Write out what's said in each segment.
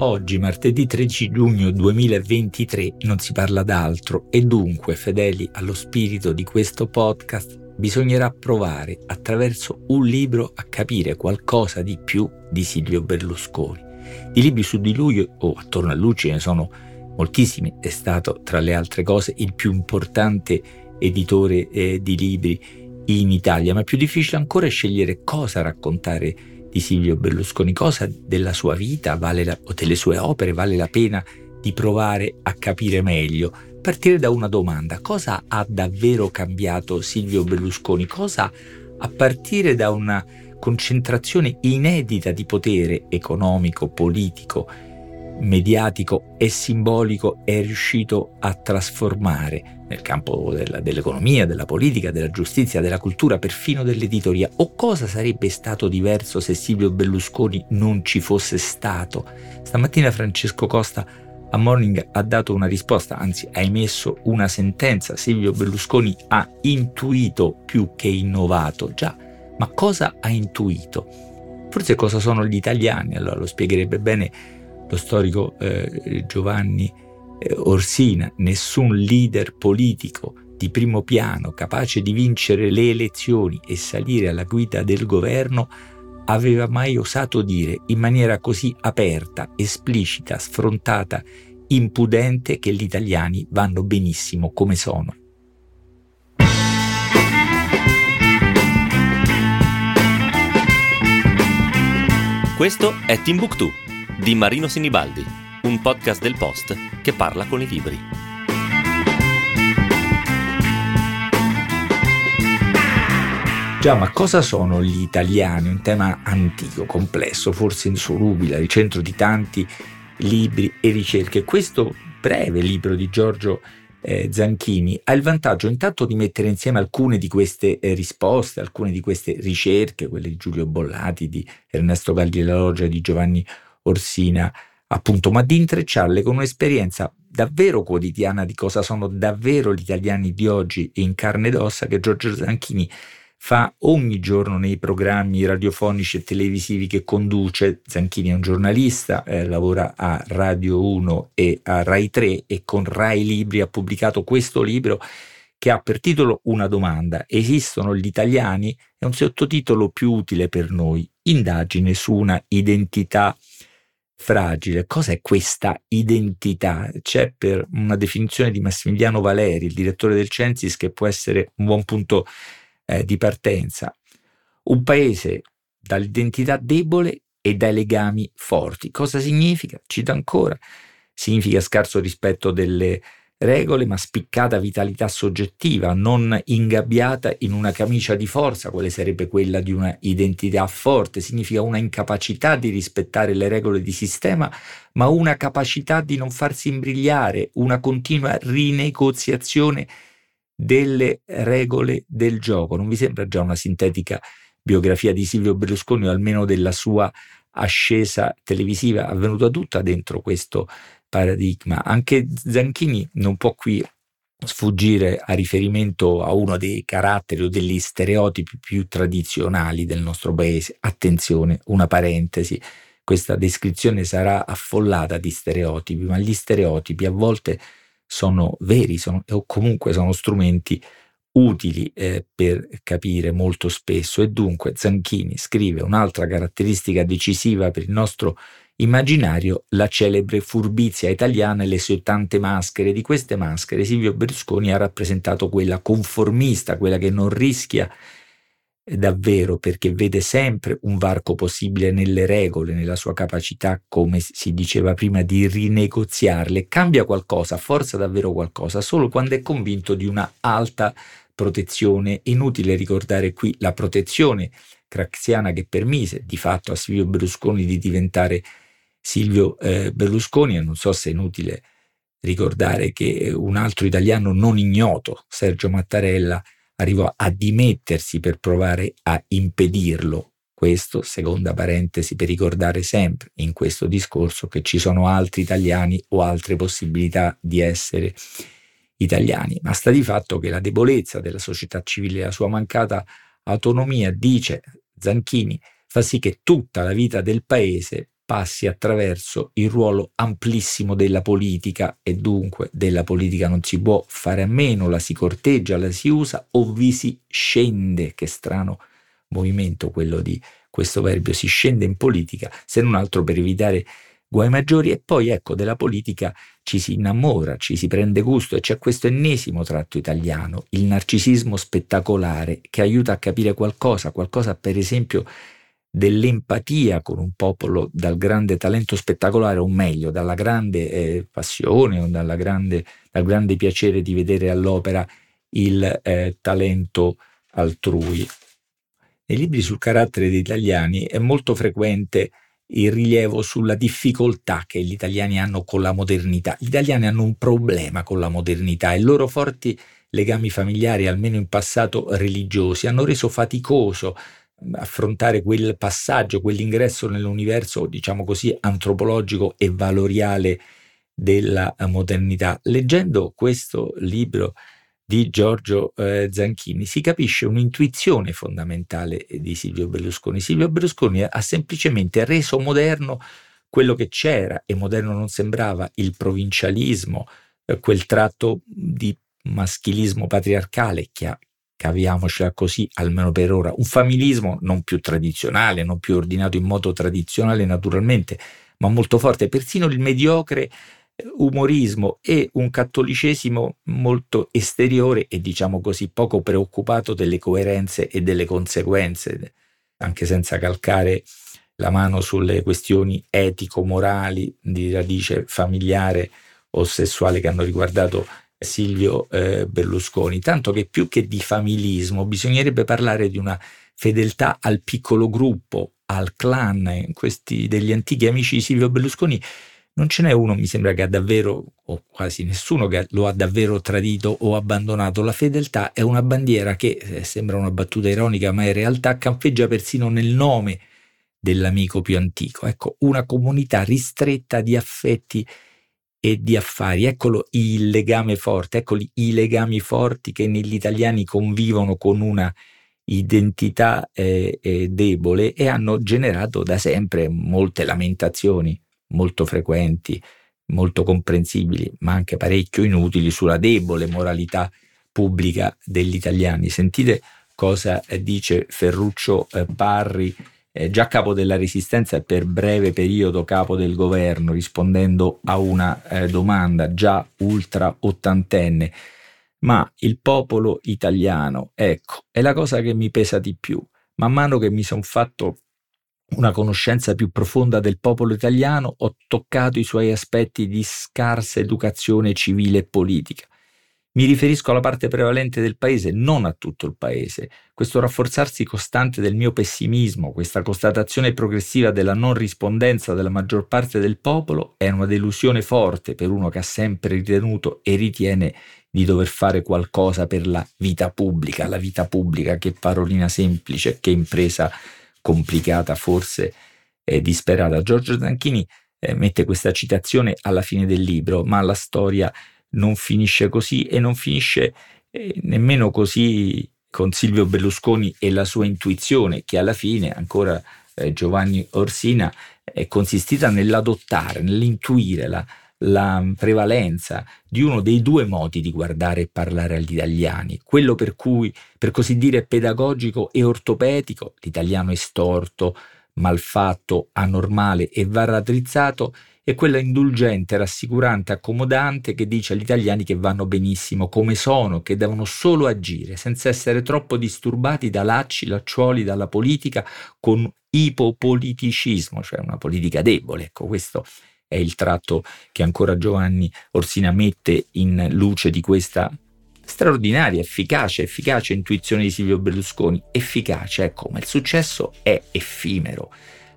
Oggi, martedì 13 giugno 2023, non si parla d'altro e dunque, fedeli allo spirito di questo podcast, bisognerà provare attraverso un libro a capire qualcosa di più di Silvio Berlusconi. Di libri su di lui o attorno a lui ce ne sono moltissimi, è stato tra le altre cose il più importante editore eh, di libri in Italia, ma è più difficile ancora scegliere cosa raccontare di Silvio Berlusconi, cosa della sua vita vale la, o delle sue opere vale la pena di provare a capire meglio. Partire da una domanda, cosa ha davvero cambiato Silvio Berlusconi? Cosa a partire da una concentrazione inedita di potere economico, politico, mediatico e simbolico è riuscito a trasformare nel campo della, dell'economia, della politica, della giustizia, della cultura, perfino dell'editoria. O cosa sarebbe stato diverso se Silvio Berlusconi non ci fosse stato? Stamattina Francesco Costa a Morning ha dato una risposta, anzi ha emesso una sentenza. Silvio Berlusconi ha intuito più che innovato. Già, ma cosa ha intuito? Forse cosa sono gli italiani? Allora lo spiegherebbe bene lo storico eh, Giovanni eh, Orsina, nessun leader politico di primo piano capace di vincere le elezioni e salire alla guida del governo aveva mai osato dire in maniera così aperta, esplicita, sfrontata, impudente che gli italiani vanno benissimo come sono. Questo è Timbuktu di Marino Sinibaldi, un podcast del Post che parla con i libri. Già, ma cosa sono gli italiani? Un tema antico, complesso, forse insolubile, al centro di tanti libri e ricerche. Questo breve libro di Giorgio eh, Zanchini ha il vantaggio intanto di mettere insieme alcune di queste eh, risposte, alcune di queste ricerche, quelle di Giulio Bollati, di Ernesto Galli della Loggia, di Giovanni Orsina, appunto, ma di intrecciarle con un'esperienza davvero quotidiana di cosa sono davvero gli italiani di oggi in carne ed ossa che Giorgio Zanchini fa ogni giorno nei programmi radiofonici e televisivi che conduce. Zanchini è un giornalista, eh, lavora a Radio 1 e a Rai 3 e con Rai Libri ha pubblicato questo libro che ha per titolo una domanda. Esistono gli italiani? È un sottotitolo più utile per noi. Indagine su una identità fragile. Cos'è questa identità? C'è per una definizione di Massimiliano Valeri, il direttore del Censis, che può essere un buon punto eh, di partenza. Un paese dall'identità debole e dai legami forti. Cosa significa? Cito ancora. Significa scarso rispetto delle regole, ma spiccata vitalità soggettiva, non ingabbiata in una camicia di forza, quale sarebbe quella di una identità forte, significa una incapacità di rispettare le regole di sistema, ma una capacità di non farsi imbrigliare, una continua rinegoziazione delle regole del gioco. Non vi sembra già una sintetica biografia di Silvio Berlusconi o almeno della sua ascesa televisiva avvenuta tutta dentro questo paradigma. Anche Zanchini non può qui sfuggire a riferimento a uno dei caratteri o degli stereotipi più tradizionali del nostro paese. Attenzione, una parentesi, questa descrizione sarà affollata di stereotipi, ma gli stereotipi a volte sono veri sono, o comunque sono strumenti utili eh, per capire molto spesso e dunque Zanchini scrive un'altra caratteristica decisiva per il nostro immaginario la celebre furbizia italiana e le sue tante maschere. Di queste maschere Silvio Berlusconi ha rappresentato quella conformista, quella che non rischia davvero perché vede sempre un varco possibile nelle regole, nella sua capacità, come si diceva prima, di rinegoziarle. Cambia qualcosa, forza davvero qualcosa, solo quando è convinto di una alta protezione. Inutile ricordare qui la protezione craxiana che permise di fatto a Silvio Berlusconi di diventare Silvio eh, Berlusconi e non so se è inutile ricordare che un altro italiano non ignoto, Sergio Mattarella, arrivò a dimettersi per provare a impedirlo. Questo, seconda parentesi, per ricordare sempre in questo discorso che ci sono altri italiani o altre possibilità di essere italiani. Ma sta di fatto che la debolezza della società civile, la sua mancata autonomia, dice Zanchini, fa sì che tutta la vita del paese passi attraverso il ruolo amplissimo della politica e dunque della politica non si può fare a meno, la si corteggia, la si usa o vi si scende, che strano movimento quello di questo verbio, si scende in politica, se non altro per evitare guai maggiori e poi ecco della politica ci si innamora, ci si prende gusto e c'è questo ennesimo tratto italiano, il narcisismo spettacolare che aiuta a capire qualcosa, qualcosa per esempio dell'empatia con un popolo dal grande talento spettacolare, o meglio, dalla grande eh, passione o grande, dal grande piacere di vedere all'opera il eh, talento altrui. Nei libri sul carattere degli italiani è molto frequente il rilievo sulla difficoltà che gli italiani hanno con la modernità. Gli italiani hanno un problema con la modernità e i loro forti legami familiari, almeno in passato religiosi, hanno reso faticoso affrontare quel passaggio, quell'ingresso nell'universo, diciamo così, antropologico e valoriale della modernità. Leggendo questo libro di Giorgio eh, Zanchini si capisce un'intuizione fondamentale di Silvio Berlusconi. Silvio Berlusconi ha semplicemente reso moderno quello che c'era e moderno non sembrava il provincialismo, eh, quel tratto di maschilismo patriarcale che ha caviamocela così almeno per ora, un familismo non più tradizionale, non più ordinato in modo tradizionale naturalmente, ma molto forte, persino il mediocre umorismo e un cattolicesimo molto esteriore e diciamo così poco preoccupato delle coerenze e delle conseguenze, anche senza calcare la mano sulle questioni etico-morali di radice familiare o sessuale che hanno riguardato Silvio eh, Berlusconi, tanto che più che di familismo bisognerebbe parlare di una fedeltà al piccolo gruppo, al clan, questi degli antichi amici di Silvio Berlusconi non ce n'è uno, mi sembra che ha davvero, o quasi nessuno che lo ha davvero tradito o abbandonato. La fedeltà è una bandiera che eh, sembra una battuta ironica, ma in realtà campeggia persino nel nome dell'amico più antico. Ecco, una comunità ristretta di affetti e di affari. Eccolo il legame forte, eccoli i legami forti che negli italiani convivono con una identità eh, eh, debole e hanno generato da sempre molte lamentazioni molto frequenti, molto comprensibili, ma anche parecchio inutili sulla debole moralità pubblica degli italiani. Sentite cosa dice Ferruccio eh, Parri, eh, già capo della resistenza e per breve periodo capo del governo, rispondendo a una eh, domanda già ultra ottantenne. Ma il popolo italiano, ecco, è la cosa che mi pesa di più. Man mano che mi sono fatto una conoscenza più profonda del popolo italiano, ho toccato i suoi aspetti di scarsa educazione civile e politica. Mi riferisco alla parte prevalente del paese, non a tutto il paese. Questo rafforzarsi costante del mio pessimismo, questa constatazione progressiva della non rispondenza della maggior parte del popolo è una delusione forte per uno che ha sempre ritenuto e ritiene di dover fare qualcosa per la vita pubblica, la vita pubblica che parolina semplice, che impresa complicata, forse eh, disperata. Giorgio Zanchini eh, mette questa citazione alla fine del libro, ma la storia non finisce così e non finisce eh, nemmeno così con Silvio Berlusconi e la sua intuizione, che alla fine ancora eh, Giovanni Orsina è consistita nell'adottare, nell'intuire la, la prevalenza di uno dei due modi di guardare e parlare agli italiani, quello per cui, per così dire, pedagogico e ortopedico, l'italiano è storto, malfatto, anormale e va raddrizzato, e quella indulgente, rassicurante, accomodante che dice agli italiani che vanno benissimo come sono, che devono solo agire, senza essere troppo disturbati da lacci, lacciuoli, dalla politica, con ipopoliticismo, cioè una politica debole. Ecco, questo è il tratto che ancora Giovanni Orsina mette in luce di questa straordinaria, efficace, efficace intuizione di Silvio Berlusconi. Efficace, ecco, ma il successo è effimero.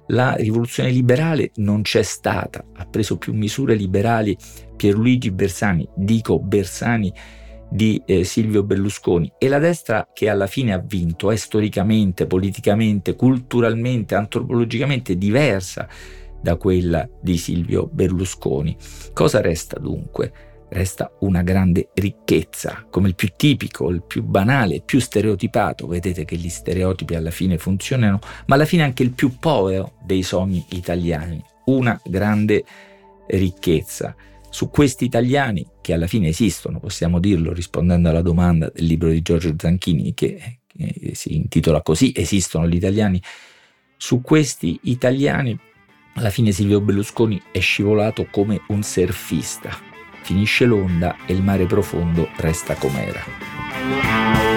La rivoluzione liberale non c'è stata, ha preso più misure liberali Pierluigi Bersani, dico Bersani, di eh, Silvio Berlusconi e la destra che alla fine ha vinto è storicamente, politicamente, culturalmente, antropologicamente diversa da quella di Silvio Berlusconi. Cosa resta dunque? Resta una grande ricchezza, come il più tipico, il più banale, il più stereotipato. Vedete che gli stereotipi alla fine funzionano, ma alla fine anche il più povero dei sogni italiani. una grande ricchezza. Su questi italiani, che alla fine esistono, possiamo dirlo rispondendo alla domanda del libro di Giorgio Zanchini, che, che si intitola così, Esistono gli italiani, su questi italiani alla fine Silvio Berlusconi è scivolato come un surfista. Finisce l'onda e il mare profondo resta com'era.